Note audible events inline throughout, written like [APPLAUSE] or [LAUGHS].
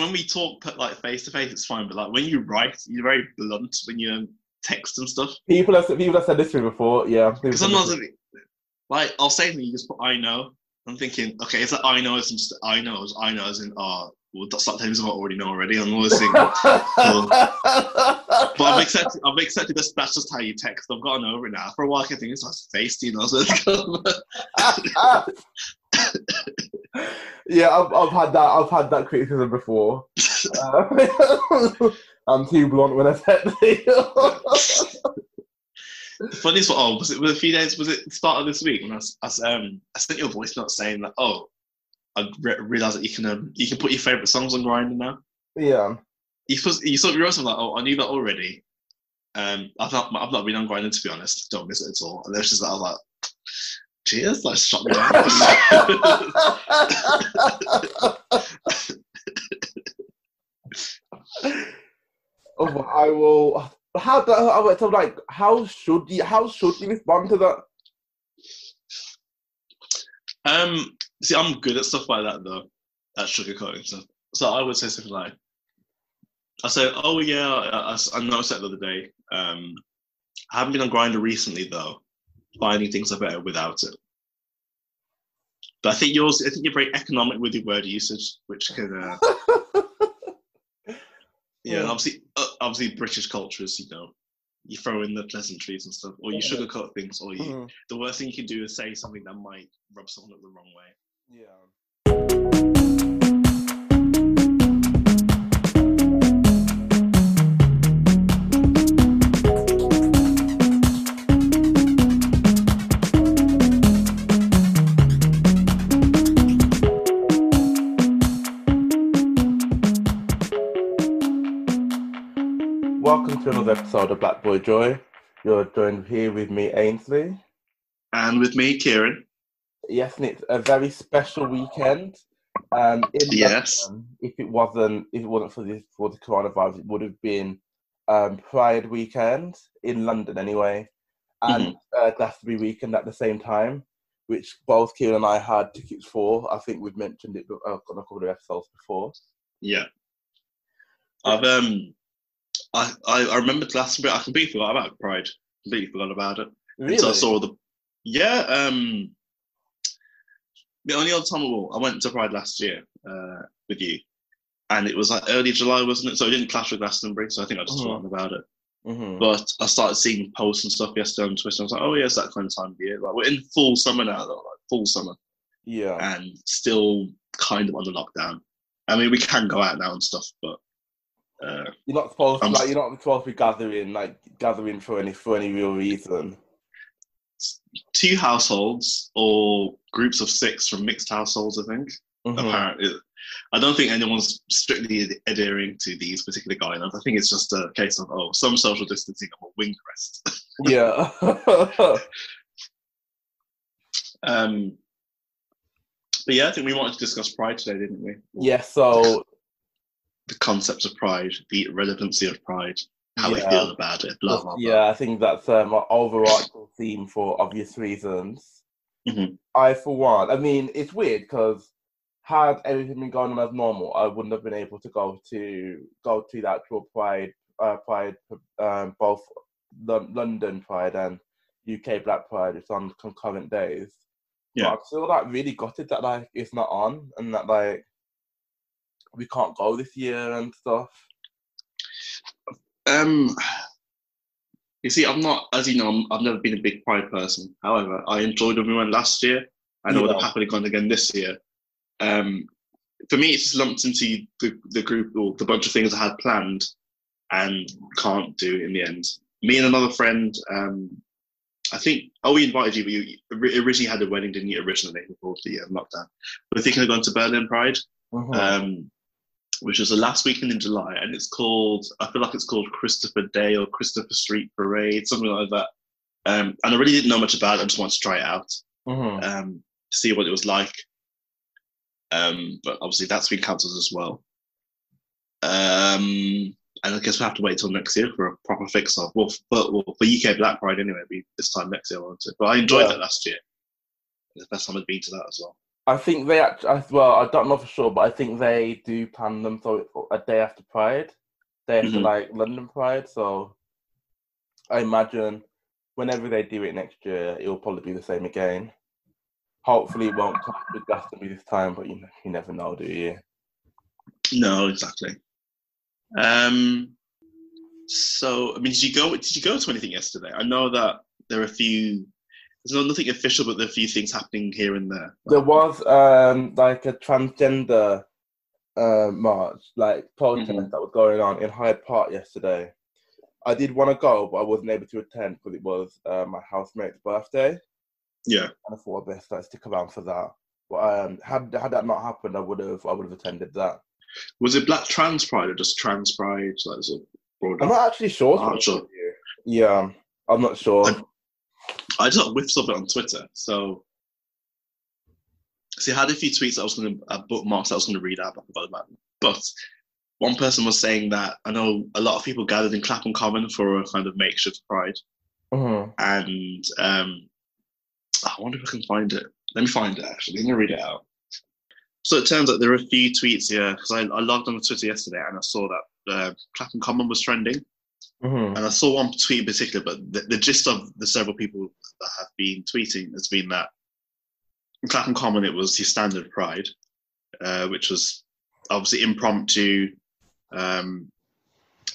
when we talk like face to face, it's fine. But like when you write, you're very blunt when you um, text and stuff. People have people have said this to me before. Yeah, Because sometimes, like, I'll say to you, just put I know. I'm thinking, okay, it's like I know, it's just I know, it's I know, as in, oh, well, that's not things I already know already. I'm always thinking, cool. [LAUGHS] but I've accepted, I've accepted this. That's just how you text. I've gotten over it now. For a while, I thinking it's like face, you know. So [LAUGHS] [LAUGHS] yeah, I've, I've had that. I've had that criticism before. Uh, [LAUGHS] I'm too blunt when I said the funniest one, oh, was it was it a few days? Was it the start of this week when I, I um I sent you a voice note saying that oh I re- realized that you can um, you can put your favorite songs on Grindr now. Yeah. You supposed you saw you wrote something like oh I knew that already. Um, I've not I've not been on Grindr to be honest. Don't miss it at all. And there's just that I was like, cheers, like shot me down. oh, I will. How do I went to like? How should you? How should you respond to that? Um, see, I'm good at stuff like that though, at sugarcoating stuff. So I would say something like, I say, oh yeah, I, I, I noticed that the other day. Um, I haven't been on Grindr recently though. Finding things are better without it. But I think yours, I think you're very economic with your word usage, which can, uh, [LAUGHS] yeah, and obviously, uh, obviously British culture is, you know, you throw in the pleasantries and stuff, or you Yeah. sugarcoat things, or you. Mhm. The worst thing you can do is say something that might rub someone up the wrong way. Yeah. Episode of Black Boy Joy. You're joined here with me, Ainsley. And with me, Kieran. Yes, and it's a very special weekend. Um, in Yes. London, if it wasn't, if it wasn't for the for the coronavirus, it would have been um, Pride weekend in London anyway, and uh, Glastonbury weekend at the same time, which both Kieran and I had tickets for. I think we've mentioned it on a couple of episodes before. Yeah. I've um I, I, I remember Glastonbury. I completely forgot about Pride. Completely forgot about it. Until I saw the yeah. Um, the only other time I, went to Pride last year uh, with you, and it was like early July, wasn't it? So it didn't clash with Glastonbury. So I think I just Mhm. forgotten about it. Mhm. But I started seeing posts and stuff yesterday on Twitter. I was like, oh yeah, it's that kind of time of year. Like we're in full summer now, though, like full summer, Yeah. and still kind of under lockdown. I mean, we can go out now and stuff, but uh, You're not supposed to, I'm- like, you're not supposed to be gathering like gathering for any for any real reason. two households or groups of six from mixed households, I think. Mhm. Apparently, I don't think anyone's strictly adhering to these particular guidelines. I think it's just a case of oh, some social distancing of a wing crest. [LAUGHS] Yeah. [LAUGHS] um, but yeah, I think we wanted to discuss pride today, didn't we? yeah. So The concepts of pride, the relevancy of pride, how we feel about it, blah blah blah. yeah, I think that's um, an overarching theme for obvious reasons. Mhm. I, for one, I mean, it's weird because had everything been going on as normal, I wouldn't have been able to go to go to the actual Pride, uh, Pride, um, both Lon- London Pride and UK Black Pride. It's on concurrent days. Yeah. But I'm still like really gutted that like it's not on and that like we can't go this year and stuff. Um, you see, I'm not, as you know, I'm, I've never been a big pride person. However, I enjoyed when we went last year, and I would have Yeah. happily gone again this year. Um, for me, it's just lumped into the, the group or the bunch of things I had planned and can't do in the end. Me and another friend, um, I think, oh, we invited you, but you originally had a wedding, didn't you, originally before the uh, lockdown? We're thinking of going to Berlin Pride Mhm. um, which was the last weekend in July, and it's called I feel like it's called Christopher Day or Christopher Street Parade, something like that. Um, and I really didn't know much about it. I just wanted to try it out, Mhm. um, see what it was like. Um, but obviously that's been cancelled as well. Um, and I guess we'll have to wait till next year for a proper fix of well, for, well, for UK Black Pride anyway. It'll be this time next year, won't it? But I enjoyed Yeah. that last year. It's the best time I'd been to that as well. I think they actually, well, I don't know for sure, but I think they do plan them so a day after Pride, day after Mhm. like London Pride. So I imagine whenever they do it next year, it will probably be the same again. Hopefully, it won't come with Glastonbury this time, but you you never know, do you? No, exactly. Um, so I mean, did you go? Did you go to anything yesterday? I know that there are a few. There's no nothing official, but there are a few things happening here and there. There was um like a transgender uh, march, like protest Mhm. that was going on in Hyde Park yesterday. I did want to go, but I wasn't able to attend because it was uh, my housemate's birthday, Yeah. and I thought I'd best like, stick around for that. But um, had had that not happened, I would have I would have attended that. Was it Black Trans Pride or just Trans Pride? Like, it broader? I'm not actually sure. I'm not sure. honest with you. Yeah, I'm not sure. I- I just got whiffs of it on Twitter. So, see, I had a few tweets that I was going to uh, bookmarks that I was going to read out, but I forgot about them. But one person was saying that I know a lot of people gathered in Clapham Common for a kind of makeshift pride, Mhm. and um, I wonder if I can find it. Let me find it. Actually, let me read it out. So it turns out there are a few tweets here because I, I logged on to Twitter yesterday and I saw that uh, Clapham Common was trending. Mhm. And I saw one tweet in particular, but the, the gist of the several people that have been tweeting has been that in Clapham Common it was your standard Pride, uh, which was obviously impromptu. Um,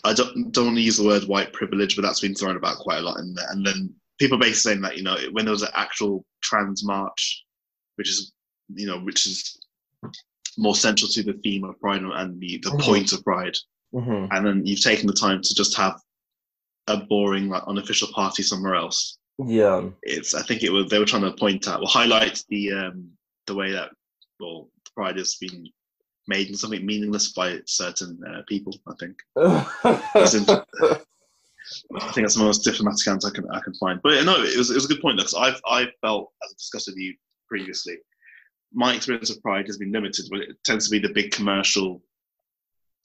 I don't don't want to use the word white privilege, but that's been thrown about quite a lot in there. And then people basically saying that you know when there was an actual trans march, which is you know which is more central to the theme of Pride and the the Mhm. point of Pride Mhm. and then you've taken the time to just have a boring like unofficial party somewhere else. Yeah. It's I think it was they were trying to point out, well, highlight the um, the way that well pride has been made into something meaningless by certain uh, people. I think [LAUGHS] in- I think that's the most diplomatic answer I can I can find. But no, it was it was a good point because I've I felt as I discussed with you previously, my experience of Pride has been limited, but it tends to be the big commercial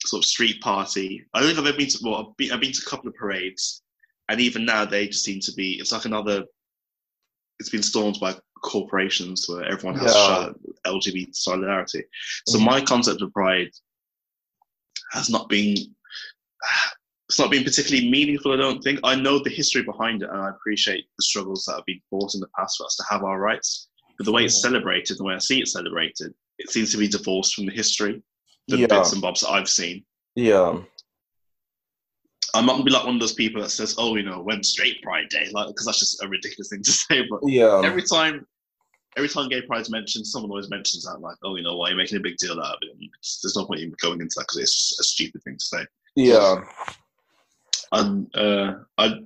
sort of street party. I don't think I've ever been to well, I've been, I've been to a couple of parades, and even now they just seem to be. It's like another. It's been stormed by corporations where everyone has Yeah. LGBT solidarity. So Mhm. my concept of Pride has not been it's not been particularly meaningful, I don't think. I know the history behind it and I appreciate the struggles that have been fought in the past for us to have our rights. But the way it's Mhm. celebrated, the way I see it celebrated, it seems to be divorced from the history, the Yeah. bits and bobs that I've seen. yeah. I'm not gonna be like one of those people that says, "Oh, you know, when straight Pride Day," like because that's just a ridiculous thing to [LAUGHS] say. But Yeah. every time, every time gay pride's mentioned, someone always mentions that, like, "Oh, you know, why are you making a big deal out of it?" It's, there's no point in going into that because it's a stupid thing to say. yeah. and uh, I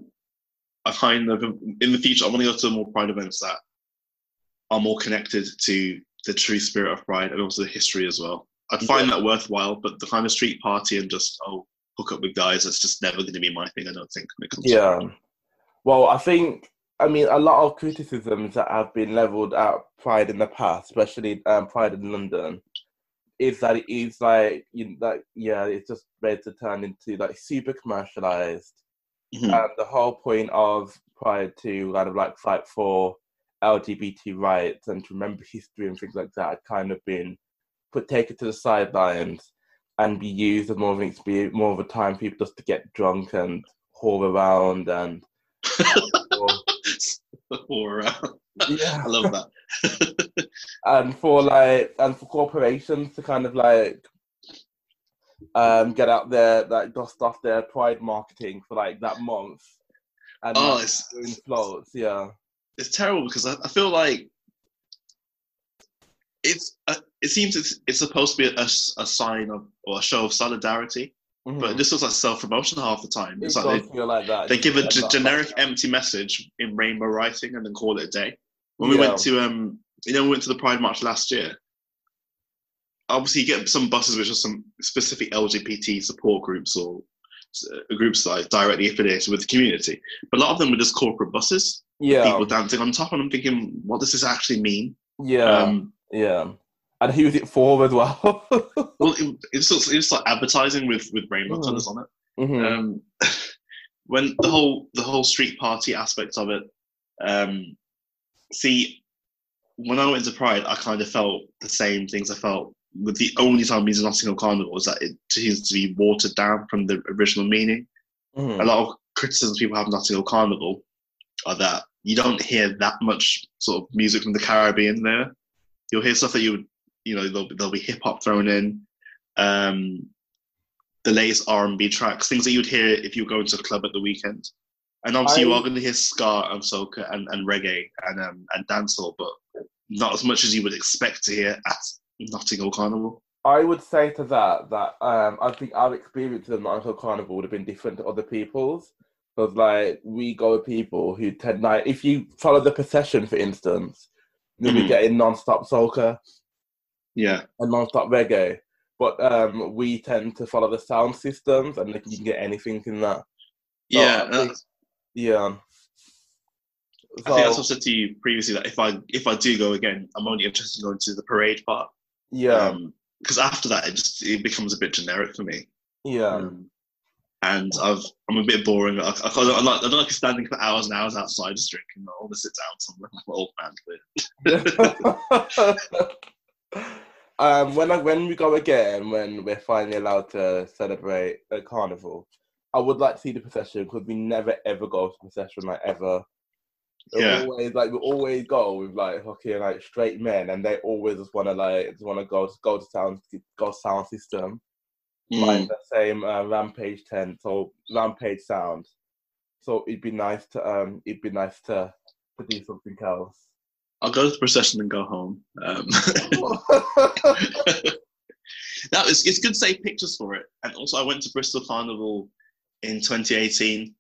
I find that in the future I want to go to more Pride events that are more connected to the true spirit of Pride and also the history as well. I'd find that worthwhile, but the kind of street party and just oh hook up with guys that's just never going to be my thing. I don't think when it comes to Yeah. Well, I think I mean a lot of criticisms that have been leveled at Pride in the past, especially um, Pride in London, is that it is like you know, like yeah, it's just ready to turn into like super commercialized. Mhm. And the whole point of Pride to kind of like fight for LGBT rights and to remember history and things like that had kind of been put take it to the sidelines and be used as more of an experience, more of a time for people just to get drunk and whore around and [LAUGHS] or around. yeah, I love that. [LAUGHS] and for like and for corporations to kind of like um get out there like dust off their pride marketing for like that month and Oh, it's- doing floats, yeah. it's terrible because I, I feel like it's uh, it seems it's, it's supposed to be a, a sign of or a show of solidarity, but Mhm. this was like self promotion half the time. It It's like they, feel like that. they give a g- that- generic empty message in rainbow writing and then call it a day. When we Yeah. went to um, you know, we went to the Pride March last year. Obviously, you get some buses which are some specific LGBT support groups or uh, groups that are directly affiliated with the community, but a lot of them were just corporate buses. yeah, People dancing on top, and I'm thinking, what does this actually mean? yeah, Um, yeah. And who's it for as well? [LAUGHS] well, it, it's it's like advertising with with rainbow Mm. colours on it. Mhm. um, [LAUGHS] when the whole the whole street party aspect of it. Um, see, when I went to Pride, I kind of felt the same things I felt with the only time he's Notting Hill Carnival is that it seems to be watered down from the original meaning. Mhm. A lot of criticisms people have of Notting Hill Carnival are that you don't hear that much sort of music from the Caribbean there. You'll hear stuff that you would, you know, there'll, there'll be hip hop thrown in, um, the latest R and B tracks, things that you'd hear if you were going to a club at the weekend. And obviously, you are going to hear ska and soca and, and reggae and um, and dancehall, but not as much as you would expect to hear at Notting Hill Carnival. I would say to that that um, I think our experience of Notting Hill Carnival would have been different to other people's. Because like we go with people who tend like if you follow the procession, for instance, you'll be Mhm. getting non-stop soca Yeah, and non-stop reggae. But um, we tend to follow the sound systems, and like, you can get anything in that. yeah. Think- Yeah. I think that's what I So, said to you previously that if I if I do go again, I'm only interested in going to the parade part. yeah, because after that it just it becomes a bit generic for me. yeah. Um, and I've I'm a bit boring. I, I, I, like, I don't like standing for hours and hours outside just drinking. I want to sit down somewhere. I'm an old man. [LAUGHS] Um, when I, when we go again, when we're finally allowed to celebrate a carnival, I would like to see the procession because we never ever go to procession like ever. We're Yeah. always like we always go with like fucking like straight men, and they always just want to like just want to go go to sound go sound system like mm, the same uh, rampage tent or rampage sound. So it'd be nice to um it'd be nice to to do something else. I'll go to the procession and go home. Um, [LAUGHS] [LAUGHS] that was it's good to take pictures for it. And also, I went to Bristol Carnival in 2018,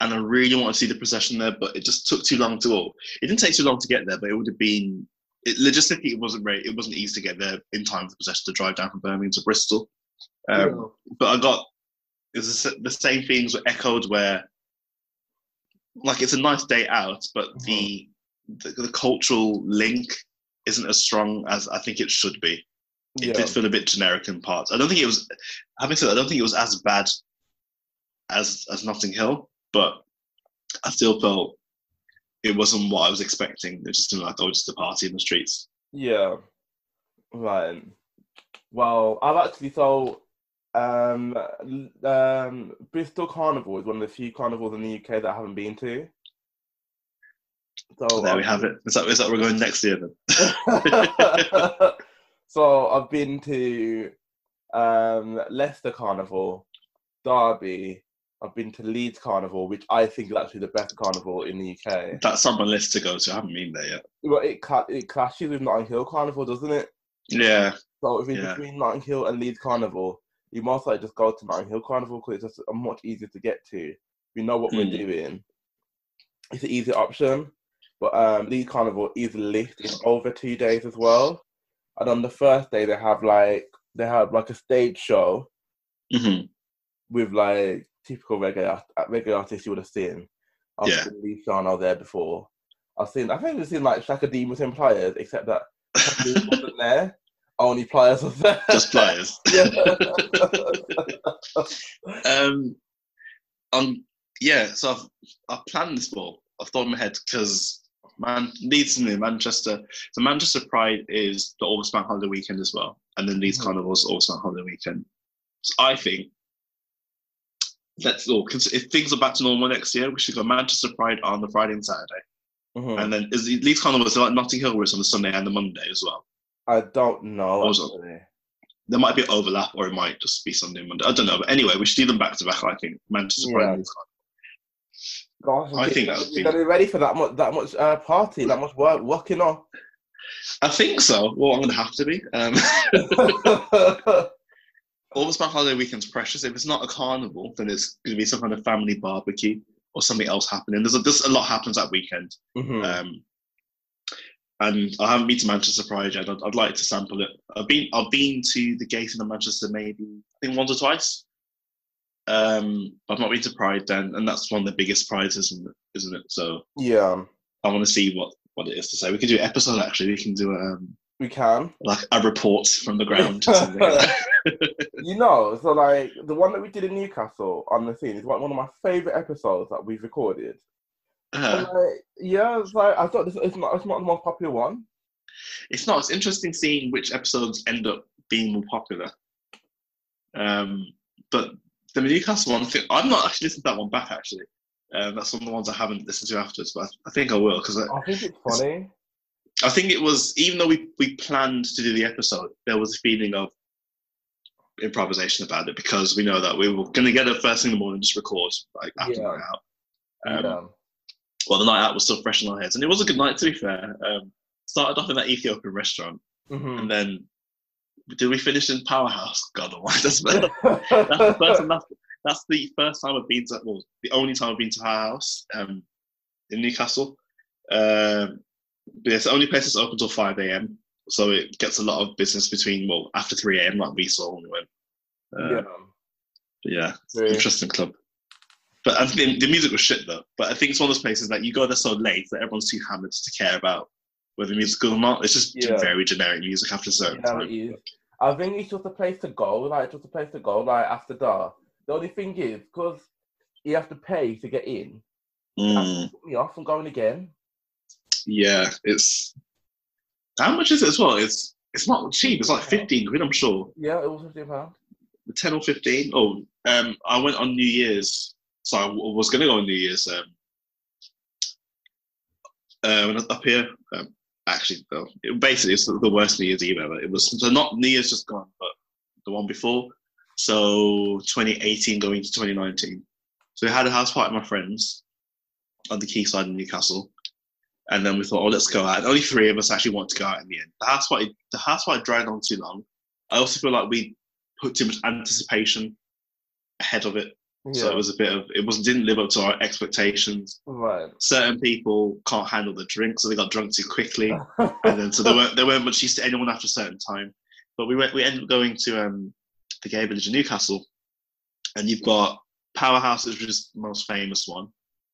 and I really wanted to see the procession there, but it just took too long to. Well, it didn't take too long to get there, but it would have been. It, logistically, it wasn't very. It wasn't easy to get there in time for the procession to drive down from Birmingham to Bristol. Um, But I got it was the same things were echoed where, like, it's a nice day out, but the, the the cultural link isn't as strong as I think it should be it yeah. did feel a bit generic in parts. I don't think it was. Having said, that, I don't think it was as bad as as Notting Hill, but I still felt it wasn't what I was expecting. It just seemed like oh, just a party in the streets. Yeah. Right. Well, I've actually so um um Bristol Carnival is one of the few carnivals in the UK that I haven't been to. So there we have it. Is that is that we're going next year then? [LAUGHS] so I've been to um Leicester Carnival, Derby. I've been to Leeds Carnival, which I think is actually the best carnival in the UK. That's on my list to go to. I haven't been there yet. Well, it cla- it clashes with Notting Hill Carnival, doesn't it? Yeah, So if it's Yeah. between Notting Hill and Leeds Carnival, you most likely just go to Notting Hill Carnival because it's just a much easier to get to. We know what Mm. we're doing. It's an easy option. But um, Leeds Carnival is lit. It's over two days as well. And on the first day, they have like they have like a stage show hmm with like typical reggae reggae artists you would have seen. I've Yeah. seen Lee Shano there before. I've seen I think I've seen like Chaka Demus and Pliers, except that wasn't there. Only Pliers was there. just Pliers. [LAUGHS] yeah. [LAUGHS] Um, um, yeah. So I've I've planned this ball. I've thought in my head because man Leeds and New Manchester. So Manchester Pride is the August Bank Holiday weekend as well, and then Leeds Mhm. Carnival is August Bank Holiday weekend. So I think let's all cons- if things are back to normal next year, we should go Manchester Pride on the Friday and Saturday, Mhm. and then is Leeds Carnival is like Notting Hill, where it's on the Sunday and the Monday as well. I don't know. Also- There might be overlap, or it might just be Sunday and Monday. I don't know, but anyway, we should do them back to back. I think Manchester Yeah. and Leeds Carnival. Gosh, I think that would be- You're gonna be ready for that much that much uh, party, that much work working on. I think so. Well, I'm going to have to be. Um, [LAUGHS] Bank Holiday weekend's precious. If it's not a carnival, then it's going to be some kind of family barbecue or something else happening. There's a, there's a lot happens that weekend. Mhm. Um, and I haven't been to Manchester Pride yet. I'd, I'd like to sample it. I've been I've been to the Gate in Manchester maybe I think once or twice. Um, I've not been to Pride then, and that's one of the biggest prides, isn't it? Isn't it? So yeah, I want to see what what it is to say. We could do an episode actually. We can do um we can. like a report from the ground. or something like. [LAUGHS] [LAUGHS] You know, so like the one that we did in Newcastle on the scene is like one of my favorite episodes that we've recorded. Uh, like, yeah, it's like I thought this it's not it's not the most popular one. it's not. It's interesting seeing which episodes end up being more popular. Um, but the Newcastle one, thing, I've not actually listened to that one back. Actually, um, that's one of the ones I haven't listened to afterwards. But I, I think I will because I, I think it's funny. I think it was even though we we planned to do the episode, there was a feeling of improvisation about it because we know that we were going to get it first thing in the morning, and just record like after Yeah. out. Um. Well, the night out was still fresh in our heads, and it was a good night to be fair. Um, started off in that Ethiopian restaurant, Mhm. and then did we finish in Powerhouse? God Almighty, that's, [LAUGHS] that's the first time. That's, that's the first time I've been to. Well, the only time I've been to Powerhouse um, in Newcastle. Um, but it's the only place that's open till five a.m. So it gets a lot of business between well after three a.m. like we saw when we went. Uh, yeah. yeah, Very- interesting club. But I think the music was shit though. But I think it's one of those places that you go there so late that everyone's too hammered to care about whether the music's good or not. It's just Yeah. very generic music after a certain Yeah, time. I think it's just a place to go, like just a place to go, like after dark. The only thing is, because you have to pay to get in, Mm, put me off from going again. yeah, it's how much is it as well? It's it's not cheap. It's like fifteen quid, I'm sure. Yeah, it was fifteen pounds. Ten or fifteen. Oh, um, I went on New Year's. So I w- was going to go on New Year's. Um, uh, up here, um, actually, it, basically, it's the, the worst New Year's Eve ever. It was so not New Year's just gone, but the one before. So 2018 going to 2019. So we had a house party with my friends on the quayside in Newcastle. And then we thought, oh, let's go out. And only three of us actually want to go out in the end. The house party, the house party dragged on too long. I also feel like we put too much anticipation ahead of it. Yeah. So it was a bit of it wasn't didn't live up to our expectations. right. Certain people can't handle the drink, so they got drunk too quickly, [LAUGHS] and then so there weren't there weren't much use to anyone after a certain time. But we went we ended up going to um, the gay village in Newcastle, and you've got Powerhouse, which is the most famous one,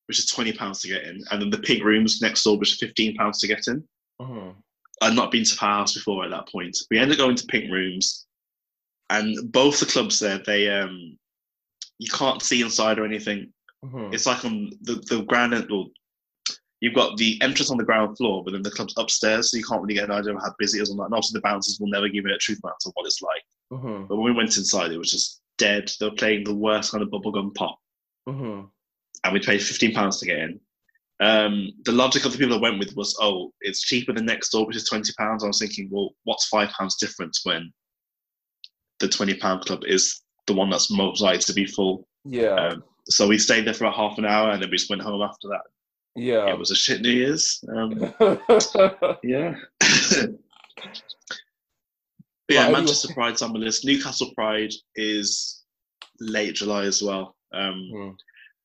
which is twenty pounds to get in, and then the pink rooms next door, which is fifteen pounds to get in. Mhm. I'd not been to Powerhouse before at that point. We ended up going to Pink Rooms, and both the clubs there, they um, you can't see inside or anything. Mhm. It's like on the the ground. Well, you've got the entrance on the ground floor, but then the club's upstairs, so you can't really get an idea of how busy it is on that. And obviously, the bouncers will never give you a truth amount of what it's like. Mhm. But when we went inside, it was just dead. They were playing the worst kind of bubblegum pop, Mhm. and we paid fifteen pounds to get in. Um, the logic of the people I went with was, oh, it's cheaper than next door, which is twenty pounds. I was thinking, well, what's five pounds difference when the twenty pound club is the one that's most likely to be full? Yeah. Um, so we stayed there for about half an hour, and then we just went home after that. yeah. It was a shit New Year's. Um, [LAUGHS] yeah. [LAUGHS] Yeah, Right, anyway. Manchester Pride's on the list. Newcastle Pride is late July as well. Um, Mhm.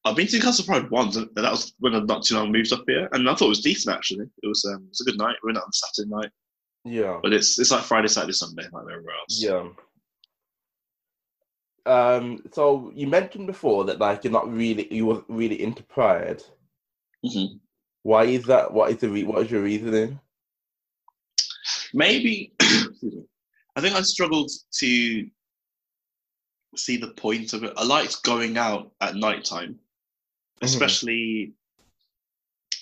I've been to Newcastle Pride once, and that was when I not too long moved up here, and I thought it was decent actually. It was um, it was a good night. We went out on Saturday night, yeah. but it's it's like Friday, Saturday, Sunday, like everywhere else. Yeah. Um. So you mentioned before that like you're not really you weren't really into Pride. Mhm. Why is that? What is the re- what is your reasoning? Maybe. [CLEARS THROAT] I think I struggled to see the point of it. I liked going out at night time, especially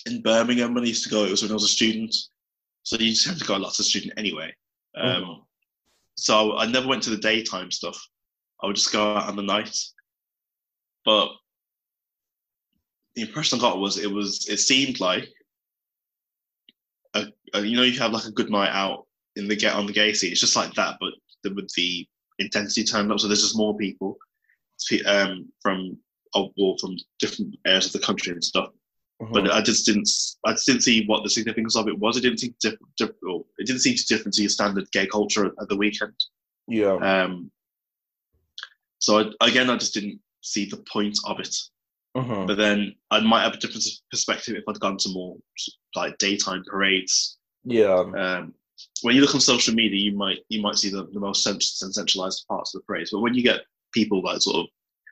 in Birmingham when I used to go. It was when I was a student, so you just have to go lots of student anyway. Um, Mhm. So I never went to the daytime stuff. I would just go out on the night. But the impression I got was it was it seemed like a, a you know you have like a good night out in the get on the gay scene. It's just like that, but the, with the intensity turned up. So there's just more people um, from well, from different areas of the country and stuff. But Mhm. I just didn't. I just didn't see what the significance of it was. It didn't seem diff, diff, It didn't seem too different to your standard gay culture at, at the weekend. yeah. Um, so I, again, I just didn't see the point of it. Mhm. But then I might have a different perspective if I'd gone to more like daytime parades. Yeah. Um, when you look on social media, you might you might see the, the most sensationalized parts of the parades. But when you get people like sort of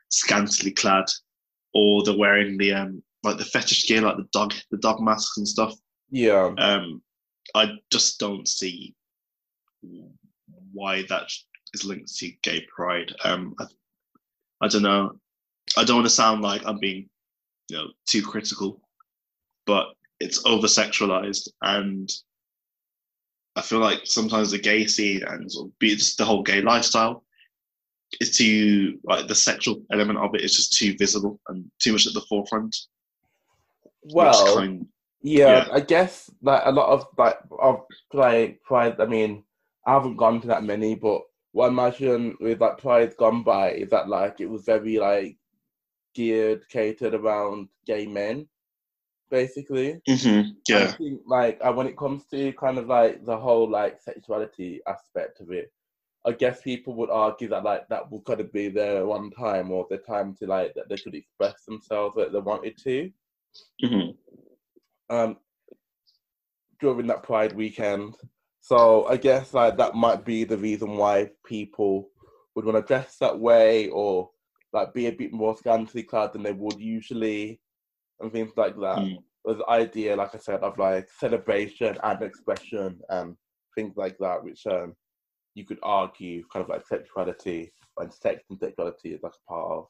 scantily clad, or they're wearing the um, like the fetish gear, like the dog the dog masks and stuff, Yeah. um, I just don't see why that is linked to gay pride. Um, I, I don't know. I don't want to sound like I'm being, you know, too critical, but it's over sexualized, and I feel like sometimes the gay scene and sort of be just the whole gay lifestyle is too like the sexual element of it is just too visible and too much at the forefront. Well, kind, yeah, yeah, I guess like a lot of like of like pride. I mean, I haven't gone to that many, but what I imagine with like Pride gone by is that like it was very like geared, catered around gay men, basically. Mm-hmm. Yeah. I think, like uh, when it comes to kind of like the whole like sexuality aspect of it, I guess people would argue that like that would kind of be their one time or the time to like that they could express themselves that they wanted to. Mm-hmm. Um, during that Pride weekend, so I guess like that might be the reason why people would want to dress that way or like be a bit more scantily clad than they would usually and things like that. Mm. the idea, like I said, of like celebration and expression and things like that, which um you could argue kind of like sexuality and sex and sexuality is like a part of.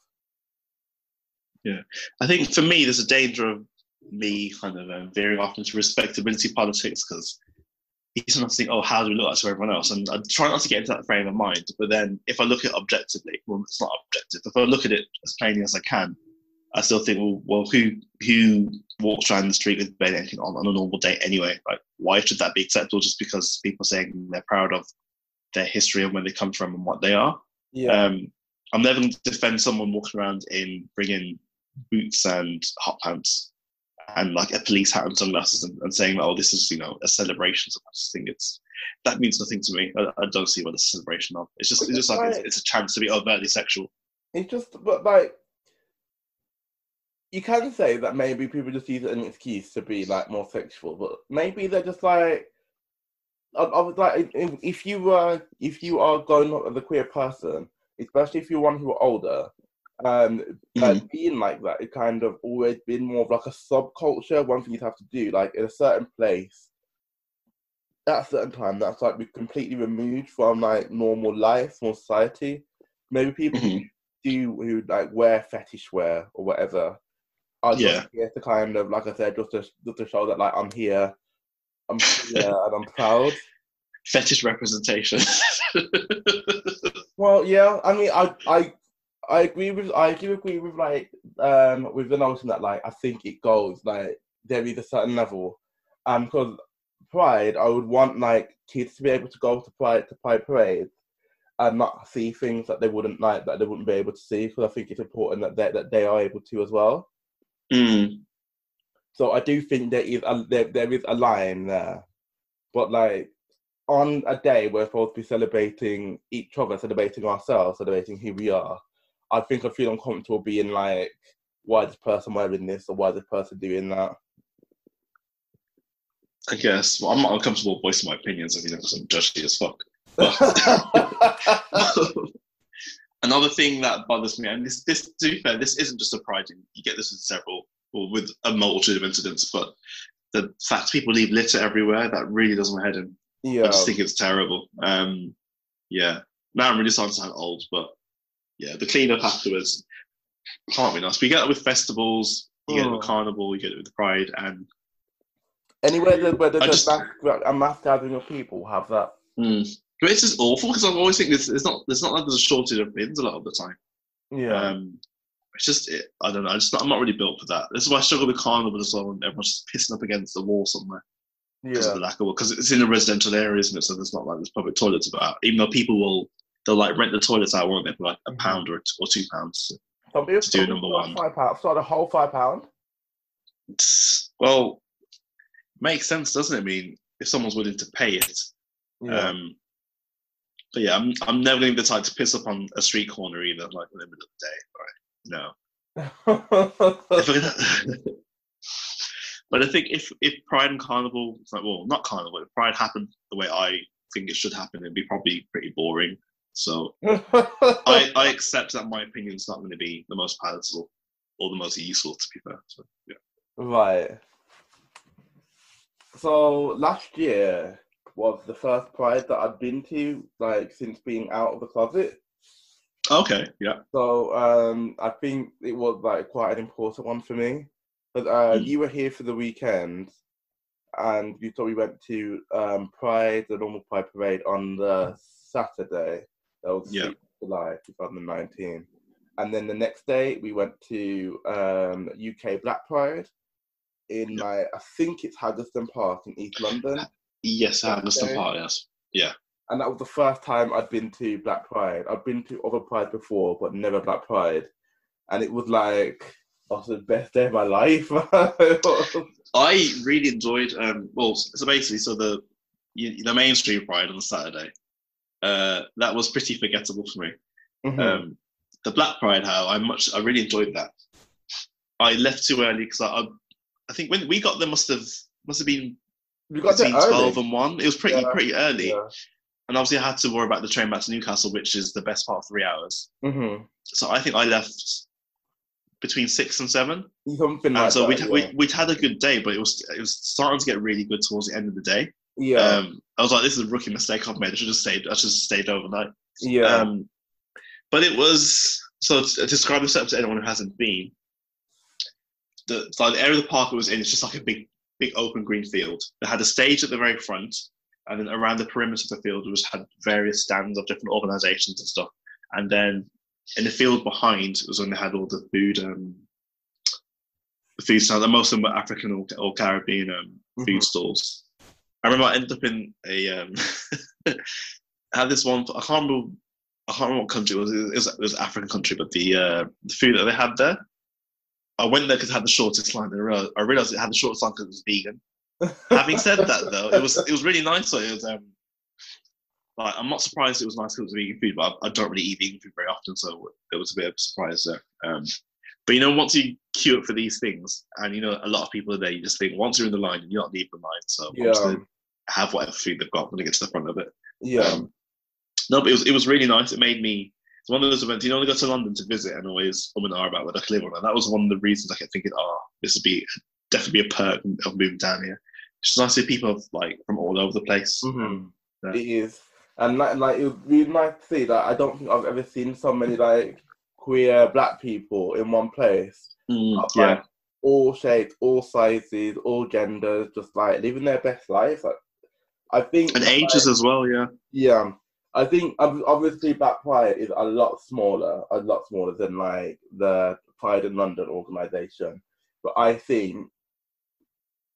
Yeah, I think for me, there's a danger of me kind of um, veering off into respectability politics because you sometimes think, oh, how do we look like to everyone else? And I try not to get into that frame of mind. But then if I look at it objectively, well, it's not objective. If I look at it as plainly as I can, I still think, well, well who who walks around the street with bare naked on, on a normal day anyway? Like, why should that be acceptable just because people are saying they're proud of their history and where they come from and what they are? Yeah. Um, I'm never going to defend someone walking around in bringing boots and hot pants and like a police hat and sunglasses and, and saying, "Oh, this is you know a celebration." So I just think it's that means nothing to me. I, I don't see what it's a celebration of. It's just it's, just like, it's, it's, a chance to be overtly sexual. It's just but like you can say that maybe people just use it as an excuse to be like more sexual, but maybe they're just like. I, I was like, if you were, if you are going up as a queer person, especially if you're one who are older, um, mm-hmm. being like that, it kind of always been more of like a subculture, one thing you'd have to do, like in a certain place, at a certain time, that's like be completely removed from like normal life, or society. Maybe people mm-hmm. do who like wear fetish wear or whatever are just yeah. here to kind of, like I said, just to, just to show that like I'm here, I'm here [LAUGHS] and I'm proud. Fetish representation. [LAUGHS] well, yeah, I mean, I, I I agree with I do agree with like um with the notion that like I think it goes like there is a certain level. Um because Pride I would want like kids to be able to go to Pride to Pride parades and not see things that they wouldn't like that they wouldn't be able to see because I think it's important that they, that they are able to as well. Mm. So I do think there is a there, there is a line there. But like on a day we're supposed to be celebrating each other, celebrating ourselves, celebrating who we are. I think I feel uncomfortable being like, why is this person wearing this or why is this person doing that? I guess. Well, I'm not uncomfortable voicing my opinions, you know, because I'm judgy as fuck. [LAUGHS] [LAUGHS] another thing that bothers me, and this, this, to be fair, this isn't just a pride. You get this with several, or with a multitude of incidents, but the fact people leave litter everywhere that really does my head in. Yeah. I just think it's terrible. Um, yeah. Now I'm really starting to sound old, but yeah, the cleanup afterwards can't be nice. We get it with festivals, you get it with oh. carnival, you get it with pride, and anywhere where there's just, a, mass, a mass gathering of people have that. Mm. But it's just awful because I always think it's, it's not. There's not like there's a shortage of bins a lot of the time. Yeah. Um, it's just it, I don't know. I just not, I'm not really built for that. This is why I struggle with carnival as well. And everyone's just pissing up against the wall somewhere because yeah. of the lack of because it's in a residential area, isn't it? So there's not like there's public toilets about. Even though people will they'll like rent the toilets out, won't they, for like a mm-hmm. pound or, or two pounds to, to do number one. Five pound, so the whole five pound. Well, makes sense, doesn't it? I mean, if someone's willing to pay it. Yeah. Um, but yeah, I'm I'm never going to be the type to piss up on a street corner either, like in the middle of the day. Right? No. [LAUGHS] but I think if if Pride and Carnival, like, well, not Carnival, if Pride happened the way I think it should happen, it'd be probably pretty boring. So I, [LAUGHS] I accept that my opinion is not going to be the most palatable or the most useful, to be fair. So, yeah. Right. So last year was the first Pride that I'd been to, like since being out of the closet. Okay, yeah. So um, I think it was like quite an important one for me. But uh, mm. you were here for the weekend, and you thought we went to um, Pride, the normal Pride parade on the Saturday. That was Yeah. July 2019. And then the next day we went to um, UK Black Pride in Yeah. my, I think it's Haggerston Park in East London. Yes, Haggerston Park, yes. Yeah. And that was the first time I'd been to Black Pride. I'd been to other Pride before, but never Black Pride. And it was like, oh, the best day of my life. [LAUGHS] I really enjoyed. Um, well, so basically, so the the mainstream pride on Saturday, uh, that was pretty forgettable for me. Mhm. Um, the Black Pride, how I much I really enjoyed that. I left too early because I, I, I think when we got there must have must have been we got there between twelve and one. It was pretty Yeah, pretty early, Yeah. and obviously I had to worry about the train back to Newcastle, which is the best part of three hours. Mm-hmm. So I think I left between six and seven. Something And like so that. we'd, yeah. we'd, we'd had a good day, but it was it was starting to get really good towards the end of the day. Yeah. Um, I was like, this is a rookie mistake I've made. I should have stayed. I should have stayed overnight. yeah. Um, but it was so to describe the setup to anyone who hasn't been. The, like the area of the park it was in, it's just like a big, big open green field. It had a stage at the very front, and then around the perimeter of the field, it was had various stands of different organisations and stuff. And then in the field behind was when they had all the food, um, the food stands. And most of them were African or, or Caribbean um, food Mhm. stalls. I remember I ended up in a. Um, I [LAUGHS] had this one. I can't remember. I can't remember what country it was. It was, it was an African country, but the uh, the food that they had there. I went there because it had the shortest line. I realized, I realized it had the shortest line because it was vegan. Having said that, [LAUGHS] though, it was it was really nice. So it was um, like I'm not surprised it was nice because it was vegan food, but I, I don't really eat vegan food very often, so it was a bit of a surprise there. Um, but you know, once you queue up for these things, and you know, a lot of people are there, you just think once you're in the line, you're not leaving the line. So I'm just Yeah. gonna have whatever food they've got when they get to the front of it. yeah. Um, no, but it was it was really nice. It made me. It's one of those events. You know, when I go to London to visit and always um and ah about whether I can live or not. That was one of the reasons I kept thinking, oh, this would be definitely be a perk of moving down here. It's nice to see people like from all over the place. Mhm. Yeah. It is, and like, like it would be nice to see that. I don't think I've ever seen so many like queer black people in one place. Mm, Of, yeah, like, all shapes, all sizes, all genders, just like living their best life. Like, I think and like, ages as well. Yeah, Yeah, I think obviously Black Pride is a lot smaller, a lot smaller than like the Pride in London organisation, but I think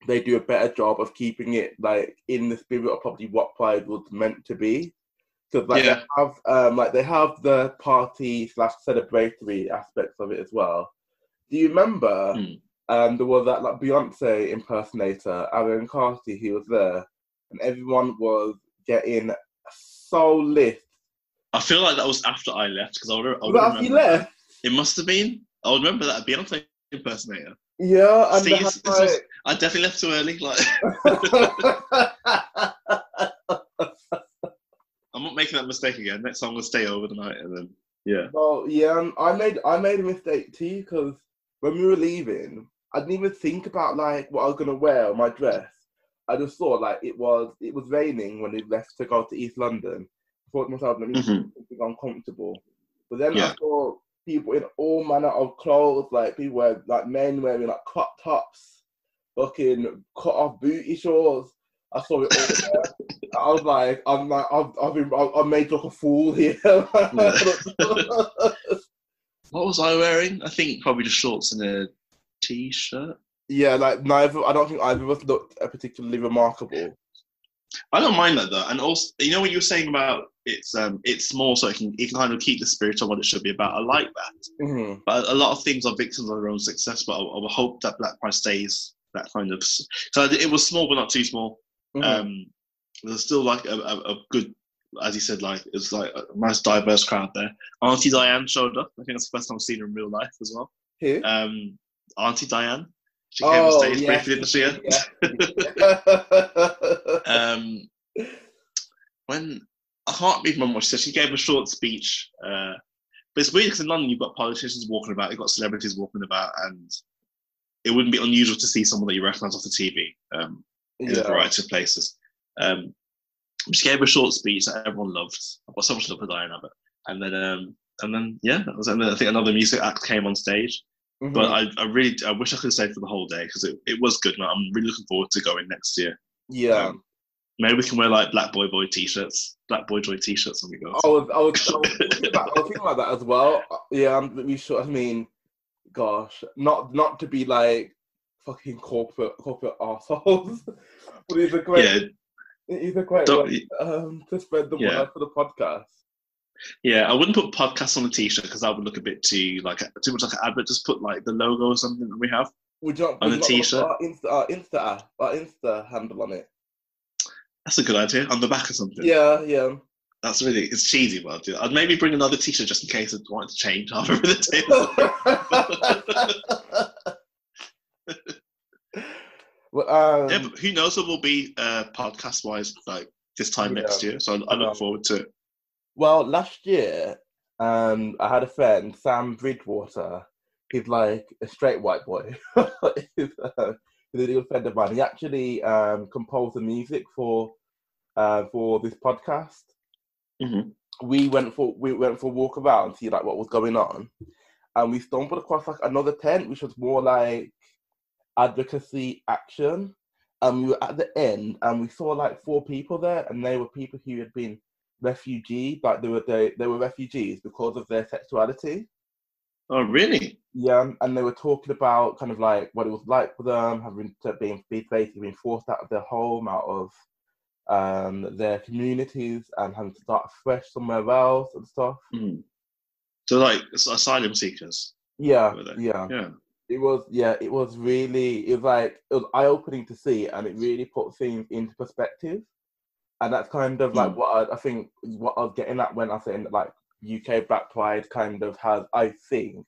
they do a better job of keeping it like in the spirit of probably what Pride was meant to be. Because like Yeah. they have, um, like they have the party slash celebratory aspects of it as well. Do you remember? Hmm. Um, there was that like Beyonce impersonator, Aaron Carty, he was there, and everyone was getting so lit. I feel like that was after I left because I would. I would that after you left? It must have been. I would remember that Beyonce impersonator. Yeah, and See, they it's- had, it's just- like- I definitely left too early. Like [LAUGHS] I'm not making that mistake again. Next time I'm gonna stay over the night and then yeah. well, yeah, I made I made a mistake too because when we were leaving, I didn't even think about like what I was gonna wear on my dress. I just saw like it was it was raining when we left to go to East London. I thought to myself, let me Mhm. something uncomfortable. But then I saw people in all manner of clothes, like people were like men wearing like crop tops, fucking cut off booty shorts. I saw it all there. [LAUGHS] I was like, I'm like, I've, I've been, I've made like a fool here. [LAUGHS] [LAUGHS] What was I wearing? I think probably just shorts and a t-shirt. Yeah, like neither. I don't think either of us looked particularly remarkable. I don't mind that though, and also you know what you were saying about it's um it's small, so it can it can kind of keep the spirit of what it should be about. I like that, hmm but a lot of things are victims of their own success. But I, I would hope that Black Pride stays that kind of. So it was small, but not too small. Mm-hmm. Um, there's still like a, a, a good, as you said, like it's like a nice diverse crowd there. Auntie Diane showed up. I think that's the first time I've seen her in real life as well. Who? Um, Auntie Diane. She came on Oh, stage yes. briefly this year. Yeah. [LAUGHS] [LAUGHS] Um, when I can't remember what she she gave a short speech. Uh, but it's weird because in London you've got politicians walking about, you've got celebrities walking about, and it wouldn't be unusual to see someone that you recognise off the TV um, in a variety of places. Um, she gave a short speech that everyone loved. I've got so much love for Diane Abbott. And then, um, and then, yeah, that was. And then I think another music act came on stage. Mhm. But I, I really, I wish I could stay for the whole day because it, it was good. and I'm really looking forward to going next year. yeah. Um, maybe we can wear like Black Boy Boy t-shirts, Black Boy Joy t-shirts when we go. I was, I was, I was, thinking [LAUGHS] about, I was thinking about that as well. Yeah, I'm we should. I mean, gosh, not not to be like fucking corporate corporate assholes, [LAUGHS] but it's a great, yeah, it's a great way um, to spread the Yeah. word for the podcast. Yeah. I wouldn't put podcast on a t-shirt because that would look a bit too like too much like an advert. Just put like the logo or something that we have. Would you On you t-shirt? Our Insta, our Insta, our Insta handle on it. That's a good idea on the back or something. Yeah, yeah. That's really it's cheesy, but I'll do that. I'd maybe bring another t-shirt just in case I wanted to change halfway through the table. [LAUGHS] [LAUGHS] well, um, yeah, but who knows what will be uh, podcast wise like this time Yeah. next year. So I, I look forward to it. Well, last year, um, I had a friend, Sam Bridgewater. He's like a straight white boy. [LAUGHS] he's, uh, he's a good friend of mine. He actually um, composed the music for uh, for this podcast. Mhm. We went for we went for a walk around, to see like what was going on, and we stumbled across like another tent, which was more like advocacy action. And we were at the end, and we saw like four people there, and they were people who had been refugees, like they were they, they were refugees because of their sexuality. Oh, really? Yeah, and they were talking about kind of like what it was like for them, having to being basically being forced out of their home, out of um, their communities, and having to start fresh somewhere else and stuff. Mm. So like asylum seekers. Yeah, yeah. Yeah. It was yeah, it was really it was like it was eye opening to see, and it really put things into perspective. And that's kind of like Mm. what I, I think what I was getting at when I said like UK Black Pride kind of has I think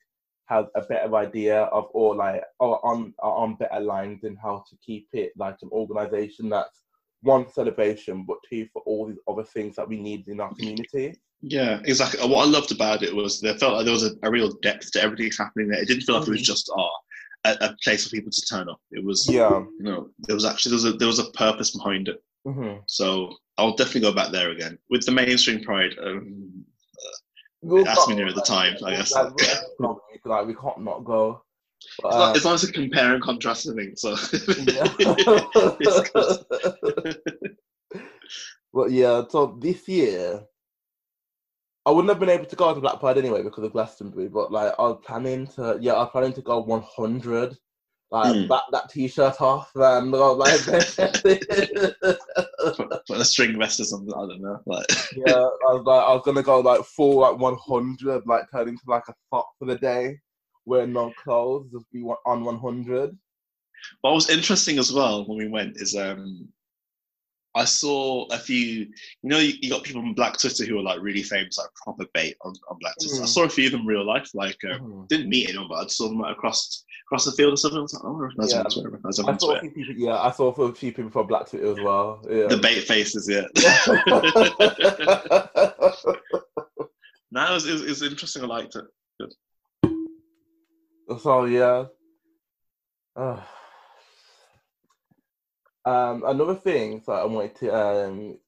has a better idea of or like or on are on better lines in how to keep it like an organisation that's one celebration but two for all these other things that we need in our community. Yeah, exactly. What I loved about it was there felt like there was a, a real depth to everything that's happening there. It didn't feel like it was Mhm. just ah, a, a place for people to turn up. It was, Yeah. you know, there was actually there was a there was a purpose behind it. Hmm So I'll definitely go back there again with the mainstream pride. Um, We'll Ask me near at the time, I guess. Like, like we can't not go. But, it's, uh, not, it's to compare and contrast the things. So [LAUGHS] [LAUGHS] but yeah, so this year, I wouldn't have been able to go to Black Pride anyway because of Glastonbury. But like, I was planning to, yeah, I was planning to go 100. Like, Mm. back that t-shirt off, and like, put, a string vest or something. I don't know. Like, yeah, I was like, I was gonna go like full like 100, like turn into like a thought for the day, wear no clothes, just be on 100. what was interesting as well when we went is um, I saw a few. You know, you, you got people on Black Twitter who are like really famous, like proper bait on, on Black Twitter. I Mm. saw a few of them in real life. Like, uh, Mhm. didn't meet anyone, but I saw them like, across across the field or something. I was like, oh, I recognize them Yeah. on Twitter. I recognize them I saw a Twitter. few people, yeah, I saw a few people from Black Twitter as well. Yeah. The bait faces, yeah. [LAUGHS] [LAUGHS] no, it was, it, was, it was interesting. I liked it. so yeah. Uh, um, another thing that I wanted to um,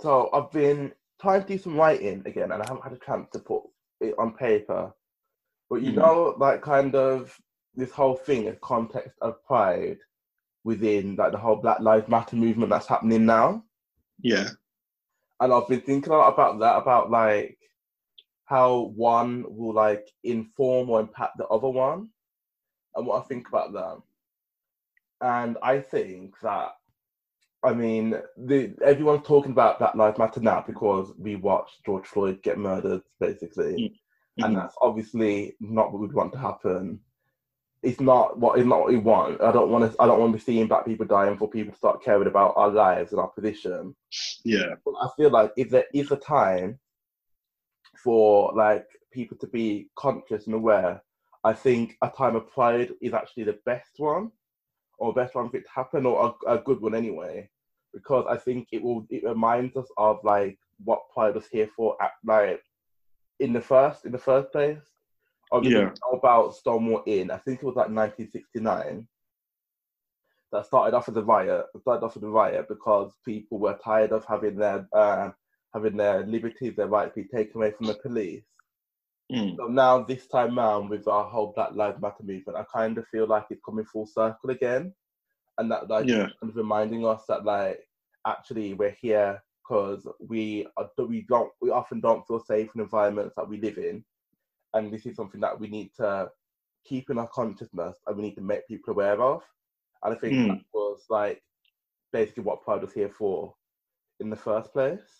so I've been trying to do some writing again, and I haven't had a chance to put it on paper. But you Mhm. know, like kind of this whole thing in context of pride within like the whole Black Lives Matter movement that's happening now. Yeah. and I've been thinking a lot about that, about like how one will like inform or impact the other one, and what I think about that. And I think that, I mean, the everyone's talking about Black Lives Matter now because we watched George Floyd get murdered, basically, and Mhm. that's obviously not what we'd want to happen. It's not what it's not what we want. I don't want to. I don't want to be seeing black people dying for people to start caring about our lives and our position. Yeah. But I feel like if there is a time for like people to be conscious and aware, I think a time of pride is actually the best one, or best one for it to happen, or a, a good one anyway, because I think it will it reminds us of like what pride was here for, at, like in the first in the first place. Obviously, Yeah. about Stonewall Inn. I think it was like 1969 that started off as a riot. It started off as a riot because people were tired of having their uh, having their liberties, their rights be taken away from the police. Mm. So now this time round with our whole Black Lives Matter movement, I kind of feel like it's coming full circle again, and that like Yeah. kind of reminding us that like actually we're here because we are, we don't we often don't feel safe in environments that we live in, and this is something that we need to keep in our consciousness and we need to make people aware of. And I think Mm. that was like basically what Pride was here for in the first place.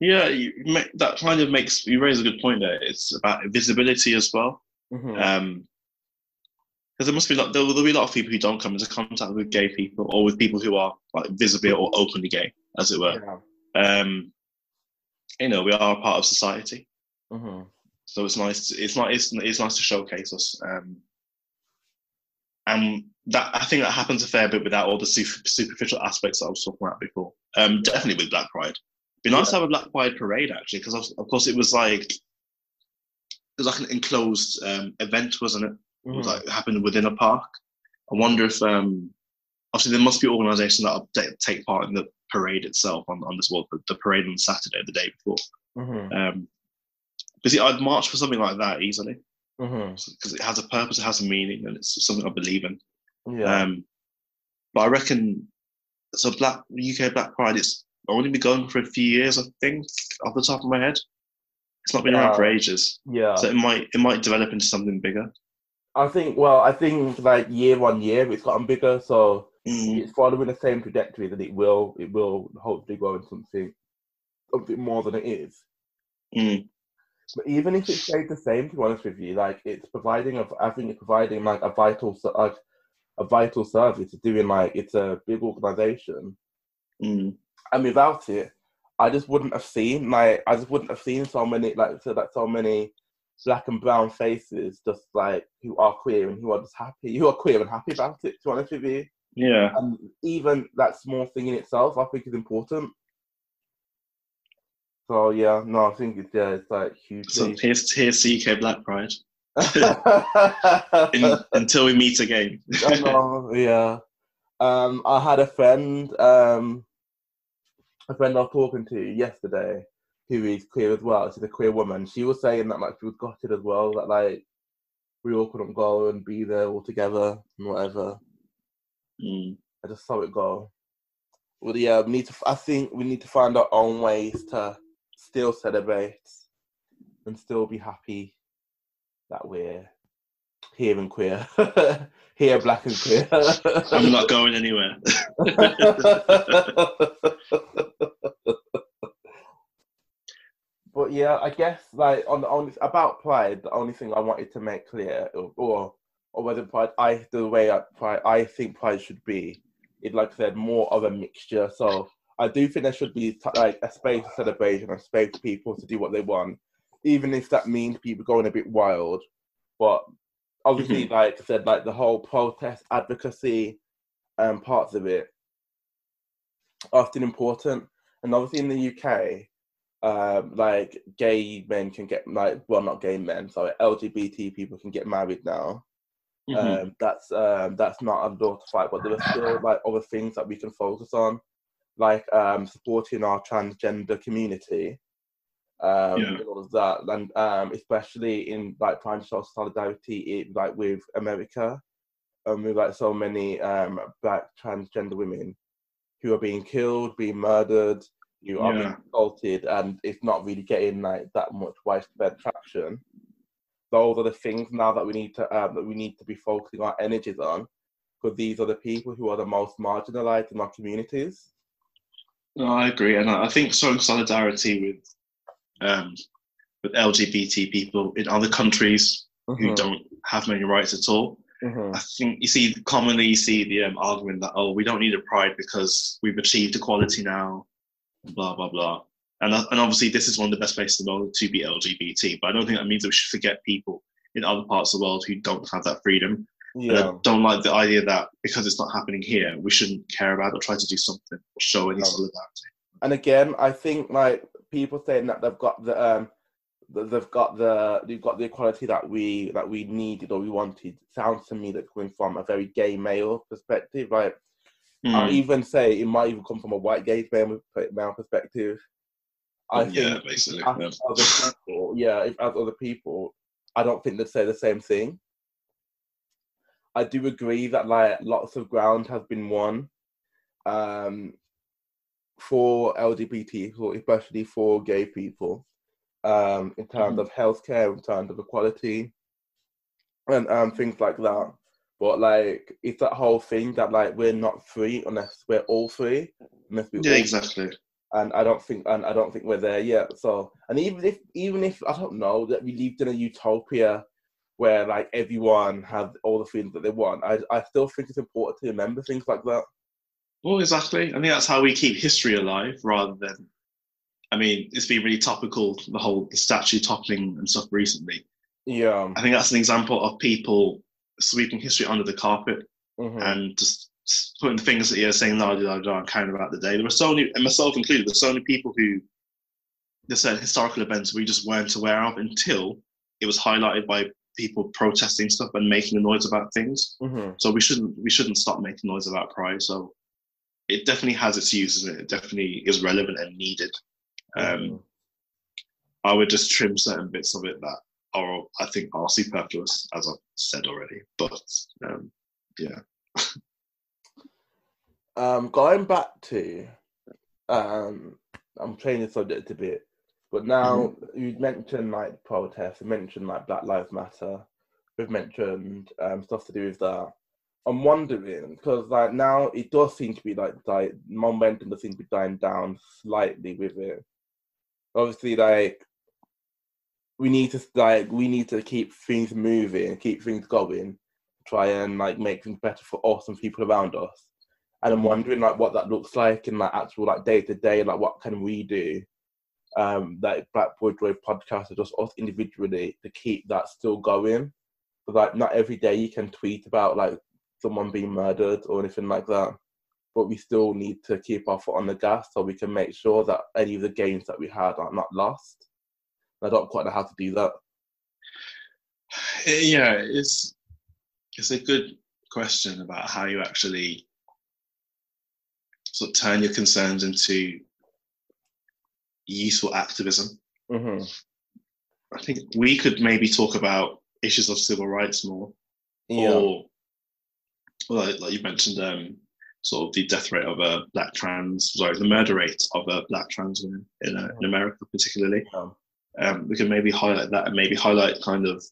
Yeah, you make, that kind of makes you raise a good point there. It's about visibility as well. Mhm. Um, because there must be like there will be a lot of people who don't come into contact with gay people or with people who are like visibly or openly gay, as it were. yeah. Um, you know, we are a part of society, Mhm. so it's nice. To, it's not. It's, it's nice to showcase us. Um, and that I think that happens a fair bit without all the super, superficial aspects that I was talking about before. Um, definitely with Black Pride. Be nice to have a Black Pride parade actually, because of, of course it was like it was like an enclosed um, event, wasn't it? It was Mhm. like happened within a park. I wonder if um, obviously there must be organisations that take part in the parade itself on, on this well, the, the parade on Saturday, the day before. Mhm. Um, because I'd march for something like that easily because it has a purpose, it has a meaning, and it's something I believe in. Yeah. Um, but I reckon so. Black UK Black Pride, it's only been going for a few years, I think, off the top of my head. It's not been around for ages, yeah. so it might it might develop into something bigger. I think well, I think like year on year it's gotten bigger, so Mm, it's following the same trajectory that it will it will hopefully grow into something something more than it is. mm, But even if it stayed the same, to be honest with you, like it's providing a, I think it's providing like a vital like a vital service. It's doing like it's a big organization, mm. And without it, I just wouldn't have seen like I just wouldn't have seen so many like so that so many black and brown faces just like who are queer and who are just happy, who are queer and happy about it. To be honest with you, Yeah, and even that small thing in itself, I think is important. So yeah, no, I think it's yeah, it's like huge. so here's here's UK Black Pride. [LAUGHS] In, until we meet again. Yeah. Um, I had a friend, um, a friend I was talking to yesterday, who is queer as well. She's a queer woman. She was saying that like she was gutted as well, that like we all couldn't go and be there all together and whatever. Mm. I just saw it go. Well, yeah, we need to. I think we need to find our own ways to still celebrate and still be happy that we're here and queer, [LAUGHS] here black and queer. I'm not going anywhere. [LAUGHS] [LAUGHS] yeah, I guess like on the only about pride, the only thing I wanted to make clear, or or, or whether pride, I the way I pride, I think pride should be, it like I said, more of a mixture. So I do think there should be t- like a space for celebration, a space for people to do what they want, even if that means people going a bit wild. But obviously, like I said, like the whole protest advocacy um, parts of it are often important. And obviously in the UK, um, like gay men can get like well not gay men, sorry, LGBT people can get married now. Mhm. Um, that's um, that's not a law to fight, but there are still like other things that we can focus on, like um, supporting our transgender community, um, Yeah. and all of that, and um, especially in like trying to show solidarity in, like with America, um, with like so many um, black transgender women who are being killed, being murdered, who are being Yeah. assaulted, and it's not really getting like that much widespread traction those are the things now that we need to um, that we need to be focusing our energies on because these are the people who are the most marginalized in our communities. No, I agree, and I think showing solidarity with um, with LGBT people in other countries who Mhm, don't have many rights at all. mhm, I think you see commonly you see the um, argument that oh we don't need a pride because we've achieved equality now, blah blah blah. And uh, and obviously this is one of the best places in the world to be LGBT, but I don't think that means that we should forget people in other parts of the world who don't have that freedom. And I Yeah, don't like the idea that because it's not happening here, we shouldn't care about it or try to do something or show any No. solidarity. and again, I think like people saying that they've got the um, they've got the they've got the equality that we that we needed or we wanted sounds to me that's coming from a very gay male perspective. Like I Mm. even say it might even come from a white gay male male perspective. I yeah, think basically. as Yeah. other people, yeah, if as other people, I don't think they'd say the same thing. I do agree that like lots of ground has been won um, for LGBT people, especially for gay people, um, in terms Mhm. of healthcare, in terms of equality, and um, things like that. But like, it's that whole thing that like we're not free unless we're all free, unless we Yeah, exactly. and I don't think and I don't think we're there yet. So and even if even if I don't know that we lived in a utopia where like everyone had all the freedoms that they want, I I still think it's important to remember things like that. Well, exactly. I think that's how we keep history alive rather than. I mean, it's been really topical, the whole the statue toppling and stuff recently. Yeah. I think that's an example of people sweeping history under the carpet Mhm. and just putting the fingers at the ear saying, la, la, la, and caring about the day. There were so many, and myself included, there's so many people who, there's certain historical events we just weren't aware of until it was highlighted by people protesting stuff and making a noise about things. Mhm. So we shouldn't we shouldn't stop making noise about pride. So it definitely has its uses and it definitely is relevant and needed. Um, Mhm. I would just trim certain bits of it that are I think are superfluous, as I've said already. But um, yeah, Um, going back to, um, I'm changing the subject a bit, but now you mentioned like protests, you mentioned like Black Lives Matter, we've mentioned um, stuff to do with that. I'm wondering because like now it does seem to be like like momentum does seem to be dying down slightly with it. Obviously, like we need to like we need to keep things moving, keep things going, try and like make things better for us and people around us. And I'm wondering like what that looks like in like actual like day to day, like what can we do? Um, like Black Boy Joy podcast or just us individually to keep that still going. But like not every day you can tweet about like someone being murdered or anything like that. But we still need to keep our foot on the gas so we can make sure that any of the gains that we had are not lost. I don't quite know how to do that. yeah, it's it's a good question about how you actually sort of turn your concerns into useful activism. hmm I think we could maybe talk about issues of civil rights more, Yeah. or well, like, you mentioned, um, sort of the death rate of a black trans, sorry, the murder rate of a black trans women in, uh, in America, particularly. Um, we can maybe highlight that and maybe highlight kind of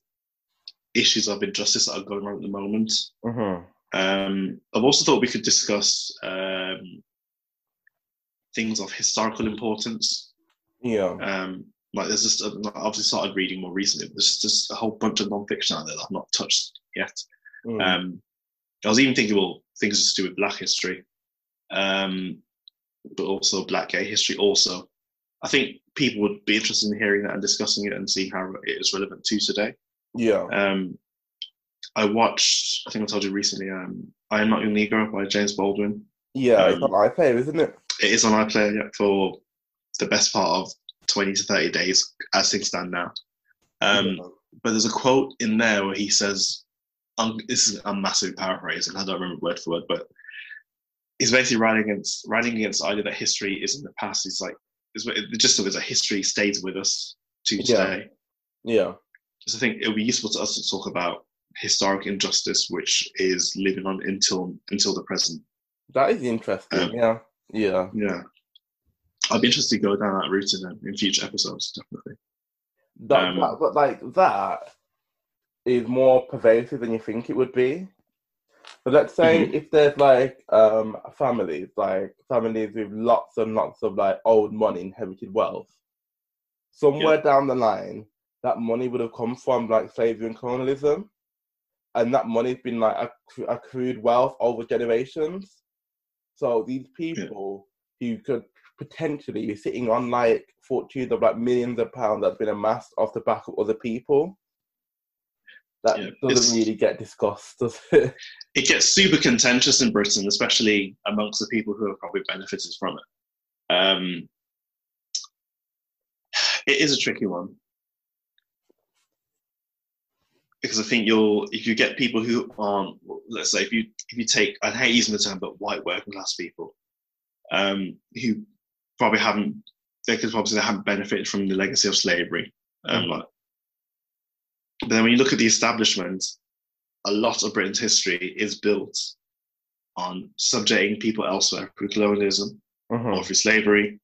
issues of injustice that are going on at the moment. hmm Um, I've also thought we could discuss um, things of historical importance. Yeah. Um, like there's just I've obviously started reading more recently. But there's just a whole bunch of non-fiction out there that I've not touched yet. Mm. Um, I was even thinking, well, things to do with Black history, um, but also Black gay history. Also, I think people would be interested in hearing that and discussing it and see how it is relevant to today. yeah. Um, I watched, I think I told you recently, um, I Am Not Your Negro by James Baldwin. Yeah. it's um, on iPlayer, isn't it? It is on iPlayer yet for the best part of 20 to 30 days as things stand now. Um, But there's a quote in there where he says, um, this is a massive paraphrase, and I don't remember word for word, but he's basically writing against writing against the idea that history is in the past. He's like, is the gist of it is that history stays with us to today. yeah. So I think it would be useful to us to talk about historic injustice, which is living on until until the present. That is interesting. Um, yeah. Yeah. Yeah, I'd be interested to go down that route in, um, in future episodes, definitely. That, Um, that, but like that is more pervasive than you think it would be. So let's say Mhm. if there's like um families, like families with lots and lots of like old money, inherited wealth, somewhere down the line, that money would have come from like slavery and colonialism, and that money's been like accru- accrued wealth over generations. So these people who could potentially be sitting on like fortunes of like millions of pounds that's been amassed off the back of other people. That Yeah, doesn't really get discussed, does it? [LAUGHS] It gets super contentious in Britain, especially amongst the people who have probably benefited from it. Um, it is a tricky one because I think you'll if you get people who aren't, let's say, if you if you take, I hate using the term, but white working class people um, who probably haven't they could obviously haven't benefited from the legacy of slavery. Um, mm-hmm. But then when you look at the establishment, a lot of Britain's history is built on subjecting people elsewhere through colonialism mm-hmm. or through slavery.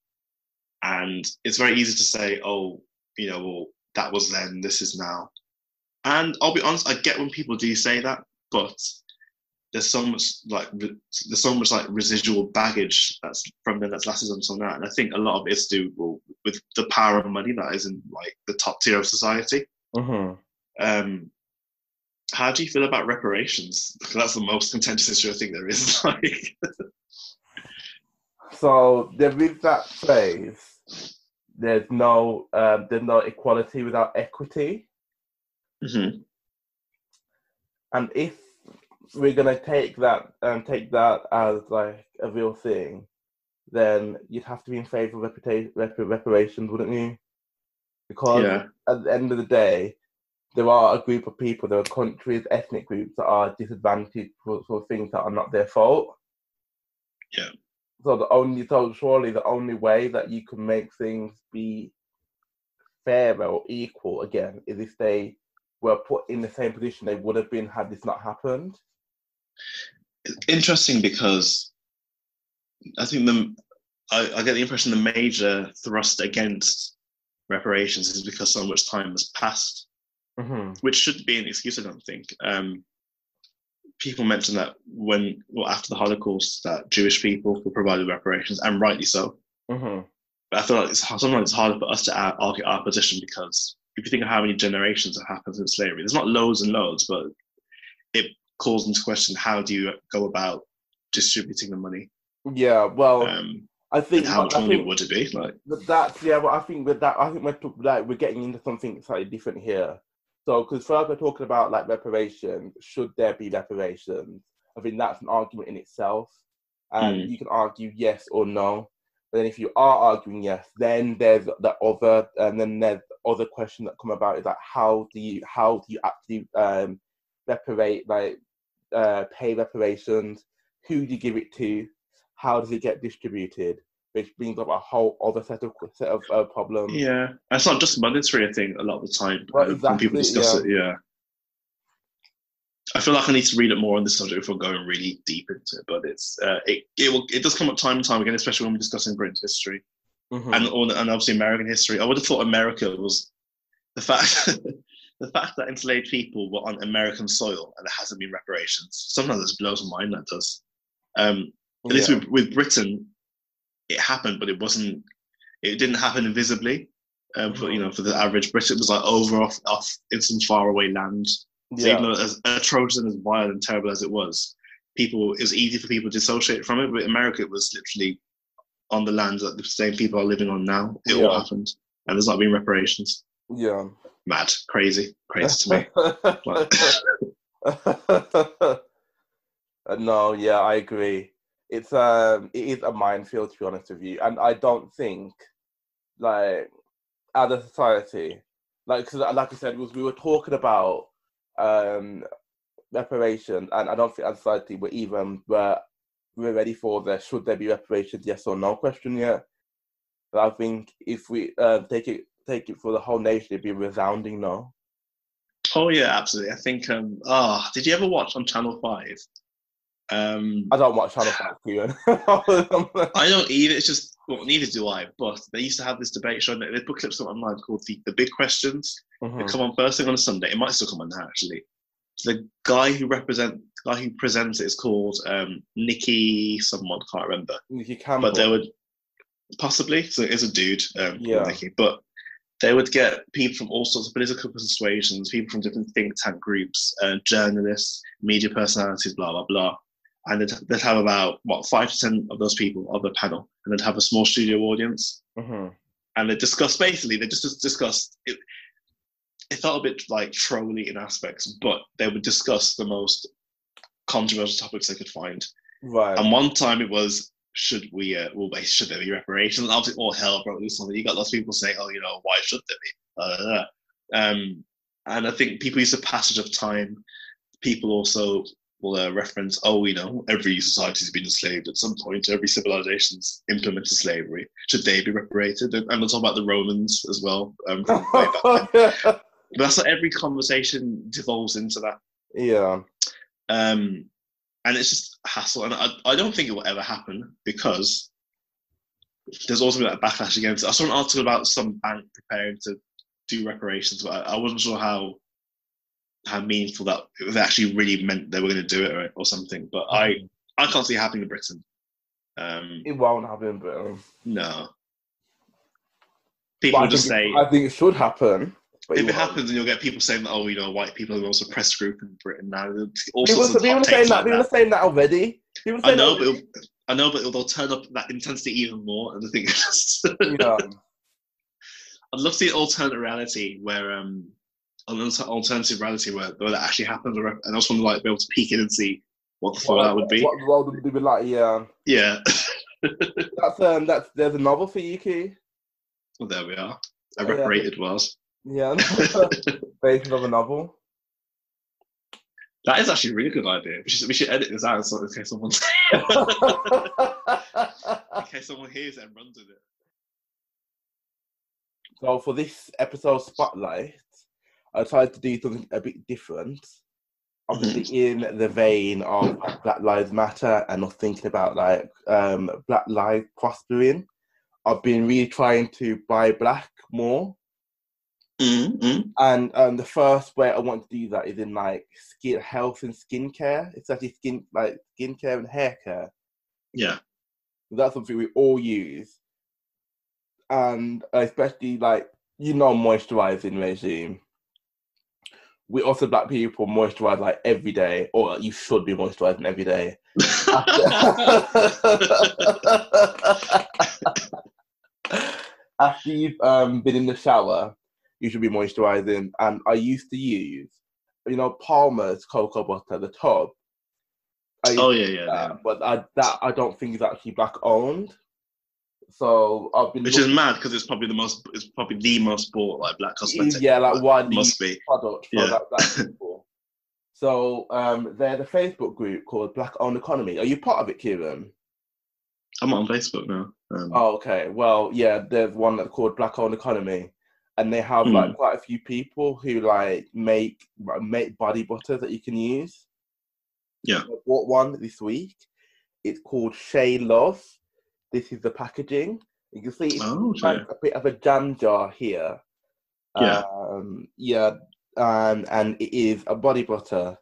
And it's very easy to say, oh, you know, well, that was then, this is now. And I'll be honest, I get when people do say that, but there's so much like there's so much like residual baggage that's from then that's lasted until now, and I think a lot of it's to do with the power of money that is in like the top tier of society. Mm-hmm. Um, how do you feel about reparations? Because [LAUGHS] that's the most contentious issue I think there is. [LAUGHS] Like, so there is that phrase. There's no um, there's no equality without equity. Mm-hmm. And if we're gonna take that and um, take that as like a real thing, then you'd have to be in favor of reputa- rep- reparations, wouldn't you? Because yeah. at the end of the day, there are a group of people, there are countries, ethnic groups that are disadvantaged for, for things that are not their fault. Yeah. So the only, so surely the only way that you can make things be fair or equal again is if they were put in the same position they would have been had this not happened. Interesting because I think the I, I get the impression the major thrust against reparations is because so much time has passed mm-hmm. which should be an excuse, I don't think. Um, people mention that when, well, after the Holocaust, that Jewish people were provided reparations, and rightly so. Mm-hmm. But I feel like it's, sometimes it's harder for us to argue our position because if you think of how many generations have happened since slavery, there's not loads and loads, but it calls into question how do you go about distributing the money? Yeah, well, um, I think how much money would it be? Like that's yeah. Well, I think with that, I think we're like we're getting into something slightly different here. So, because first we're talking about like reparations, should there be reparations? I think that's an argument in itself, and mm. you can argue yes or no. But then if you are arguing yes, then there's the other, and then there's the other question that come about is like how do you how do you actually um, reparate like uh, pay reparations? Who do you give it to? How does it get distributed? Which brings up a whole other set of set of uh, problems. Yeah, it's not just monetary. I think a lot of the time well, exactly, when people discuss yeah. it, yeah. I feel like I need to read it more on this subject before going really deep into it. But it's uh, it it will it does come up time and time again, especially when we're discussing British history mm-hmm. and and obviously American history. I would have thought America was the fact [LAUGHS] the fact that enslaved people were on American soil and there hasn't been reparations. Sometimes it blows my mind. That does. Um, at yeah. least with, with Britain, it happened, but it wasn't. It didn't happen invisibly. Um, for you know, for the average Brit, it was like over off, off in some faraway land. So yeah. even though as atrocious and as violent and terrible as it was, people it was easy for people to dissociate from it. But America, it was literally on the land that the same people are living on now. It yeah. all happened, and there's not been reparations. Yeah, mad, crazy, crazy to me. [LAUGHS] [LAUGHS] no, yeah, I agree it's um it is a minefield to be honest with you, and I don't think like as a society, like cause, like I said, was we were talking about um reparations, and I don't think as a society we're even we're, we're ready for the should there be reparations, yes or no question yet. But I think if we uh, take it take it for the whole nation, it'd be resounding no. Oh yeah, absolutely. I think. Um, ah, oh, did you ever watch on Channel Five um, I don't watch Channel Five, Kieran. [LAUGHS] I don't either. It's just well, neither do I. But they used to have this debate show. They put clips online called the, the Big Questions. Mm-hmm. They come on first thing on a Sunday. It might still come on now, actually. The guy who represent guy who presents it is called um, Nicky someone can't remember. Nicky Campbell. But they would possibly so it's a dude. Um, yeah. Nicky, but they would get people from all sorts of political persuasions, people from different think tank groups, uh, journalists, media personalities, blah blah blah and they'd, they'd, have about what five to ten of those people of the panel, and they'd have a small studio audience, mm-hmm. and they discuss basically they just discuss it. It felt a bit like trolly in aspects, but they would discuss the most controversial topics they could find. Right. And one time it was should we uh, well should there be reparations? And like, oh hell loose on it. You got lots of people saying, oh, you know, why should there be? Uh, um, and I think people use the passage of time. People also will uh, reference, oh, you know, every society's been enslaved at some point. Every civilization's implemented slavery. Should they be reparated? And, we'll talk about the Romans as well. Um, from way back then. [LAUGHS] But that's like every conversation devolves into that. yeah. Um, and it's just a hassle. And I, I don't think it will ever happen because there's also been a backlash against it. I saw an article about some bank preparing to do reparations, but I, I wasn't sure how how meaningful that they actually really meant they were going to do it or, or something. But I I can't see it happening in Britain. Um, It won't happen, but um, no. People just say I think it should happen. But if it won't. happens, and you'll get people saying that oh, you know, white people are the most oppressed group in Britain now. All people, sorts of people saying that. like People that. saying that already. People I know, but I know, but they'll turn up that intensity even more. And I think yeah. [LAUGHS] I'd love to see an alternate reality where um an alternative reality where, where that actually happens, or- and I just want to like be able to peek in and see what the fallout would be. What the world would be like? Yeah. Yeah, [LAUGHS] That's um. That's there's a novel for you, Key. well, there we are. A Oh, yeah. reparated was. Yeah. [LAUGHS] [LAUGHS] Based on a novel. That is actually a really good idea. We should, we should edit this out so in case someone in case someone hears it and runs with it. so for this episode spotlight, I tried to do something a bit different. Obviously, in the vein of Black Lives Matter and not thinking about like um, Black lives prospering, I've been really trying to buy black more. Mm-hmm. And um, the first way I want to do that is in like skin health and skincare. It's actually skin like skincare and hair care. Yeah. That's something we all use. And especially like you know moisturizing regime. We also black people moisturize like every day, or you should be moisturizing every day. [LAUGHS] After you've um, been in the shower, you should be moisturizing. And I used to use, you know, Palmer's cocoa butter, the tub. Oh yeah, yeah. yeah. but I, that I don't think is actually black owned. So I've been Which is mad because it's probably the most, it's probably the most bought like black cosmetic. yeah, like one must be. product for Yeah. that, that [LAUGHS] people. So um, they're the Facebook group called Black Owned Economy. Are you part of it, Kieran? I'm on Facebook now. Um, Oh, okay. Well, yeah, there's one that's called Black Owned Economy, and they have Hmm. like quite a few people who like make make body butter that you can use. Yeah. I bought one this week. It's called Shea Love. This is the packaging. You can see it's Oh, like a bit of a jam jar here. Yeah. Um, yeah. Um, and it is a body butter.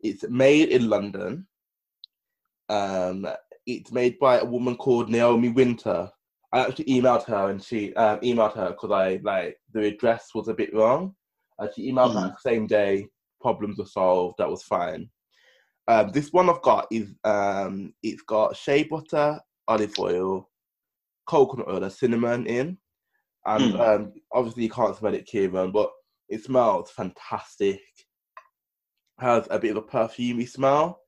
It's made in London. Um, it's made by a woman called Naomi Winter. I actually emailed her and she um, emailed her because I like the address was a bit wrong. And she emailed the same day. Problems were solved. That was fine. Um, this one I've got is um, it's got shea butter, olive oil, coconut oil, and cinnamon in, and Mm. um, obviously you can't smell it, Kieran, but it smells fantastic. Has a bit of a perfumey smell.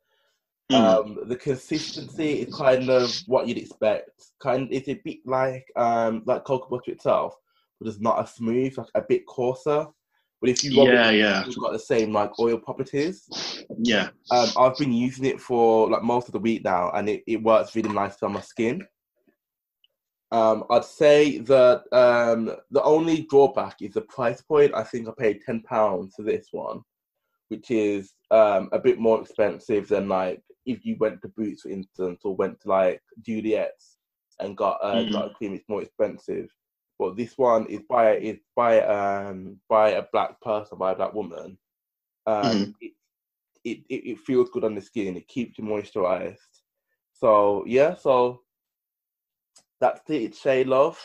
Mm. Um, the consistency is kind of what you'd expect. Kind, it's a bit like um, like cocoa butter itself, but it's not as smooth, like a bit coarser. But if you yeah, it, yeah, it's got the same like oil properties. yeah. Um, I've been using it for like most of the week now, and it, it works really nicely on my skin. Um, I'd say that um, the only drawback is the price point. I think I paid ten pounds for this one, which is um, a bit more expensive than like if you went to Boots, for instance, or went to like Juliet's and got uh, Mhm. got a cream. It's more expensive. But this one is by is by um by a black person, by a black woman. Um, Mhm. it, it, it it feels good on the skin. It keeps you moisturized. So yeah, so that's it. It's Shea Love.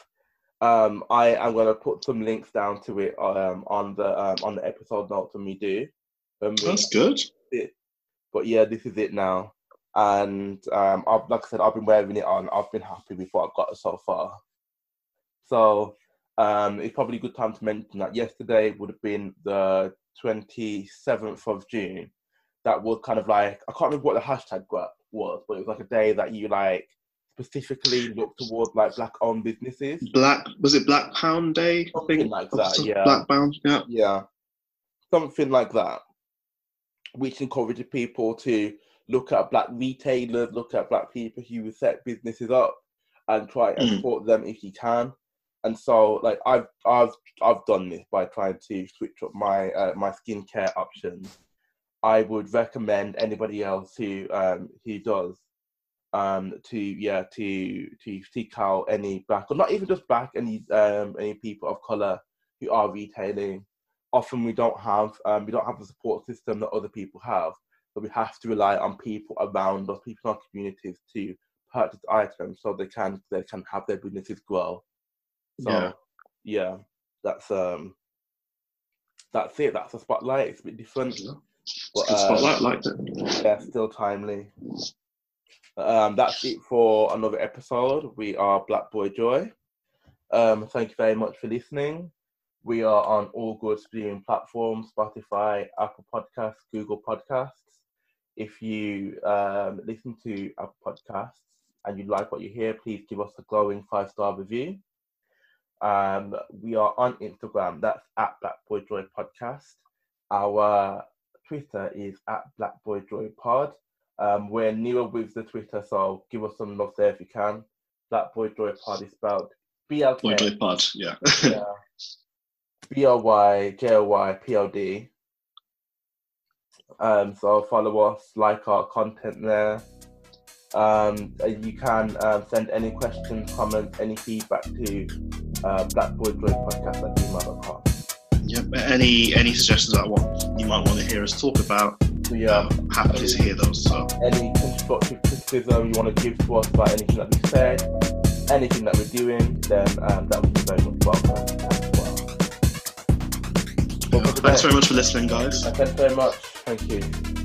Um, I am gonna put some links down to it um on the um on the episode notes when we do. When we- That's good. but yeah, this is it now. And um, I've, like I said, I've been wearing it on. I've been happy with what I've got so far. So um, it's probably a good time to mention that yesterday would have been the 27th of June. That was kind of like, I can't remember what the hashtag was, but it was like a day that you like specifically look towards like black owned businesses. Black was it Black Pound Day? Something like that, yeah. Black Pound. Yeah. Yeah, something like that, which encourages people to look at black retailers, look at black people who would set businesses up, and try and Mm. support them if you can. And so, like I've I've I've done this by trying to switch up my uh, my skincare options. I would recommend anybody else who um, who does um, to yeah to to seek out any black or not even just black any um, any people of color who are retailing. Often we don't have um, we don't have the support system that other people have, so we have to rely on people around us, people in our communities to purchase items so they can they can have their businesses grow. So Yeah. yeah, that's um that's it. That's a spotlight. It's a bit different. But, uh, spotlight, liked it. yeah, still timely. Um, that's it for another episode. We are Black Boy Joy. Um, thank you very much for listening. We are on all good streaming platforms: Spotify, Apple Podcasts, Google Podcasts. If you um, listen to Apple Podcasts and you like what you hear, please give us a glowing five star review. Um, we are on Instagram. That's at Black Boy Joy Podcast. Our Twitter is at Black Boy Joy Pod. Um, we're newer with the Twitter, so give us some love there if you can. Black Boy Joy Pod is spelled B L Boy Joy Pod, yeah. B L Y J O Y P O D. Um, so follow us, like our content there. Um, uh, you can um, send any questions, comments, any feedback to uh, blackboyjoypodcast at gmail.com. Yep. Any any suggestions that I want you might want to hear us talk about? We are Um, happy to hear those. So any constructive criticism you want to give to us about anything that we said, anything that we're doing, then um, that would be very much welcome as well. Thanks very much for listening, guys. Thanks very much. Thank you.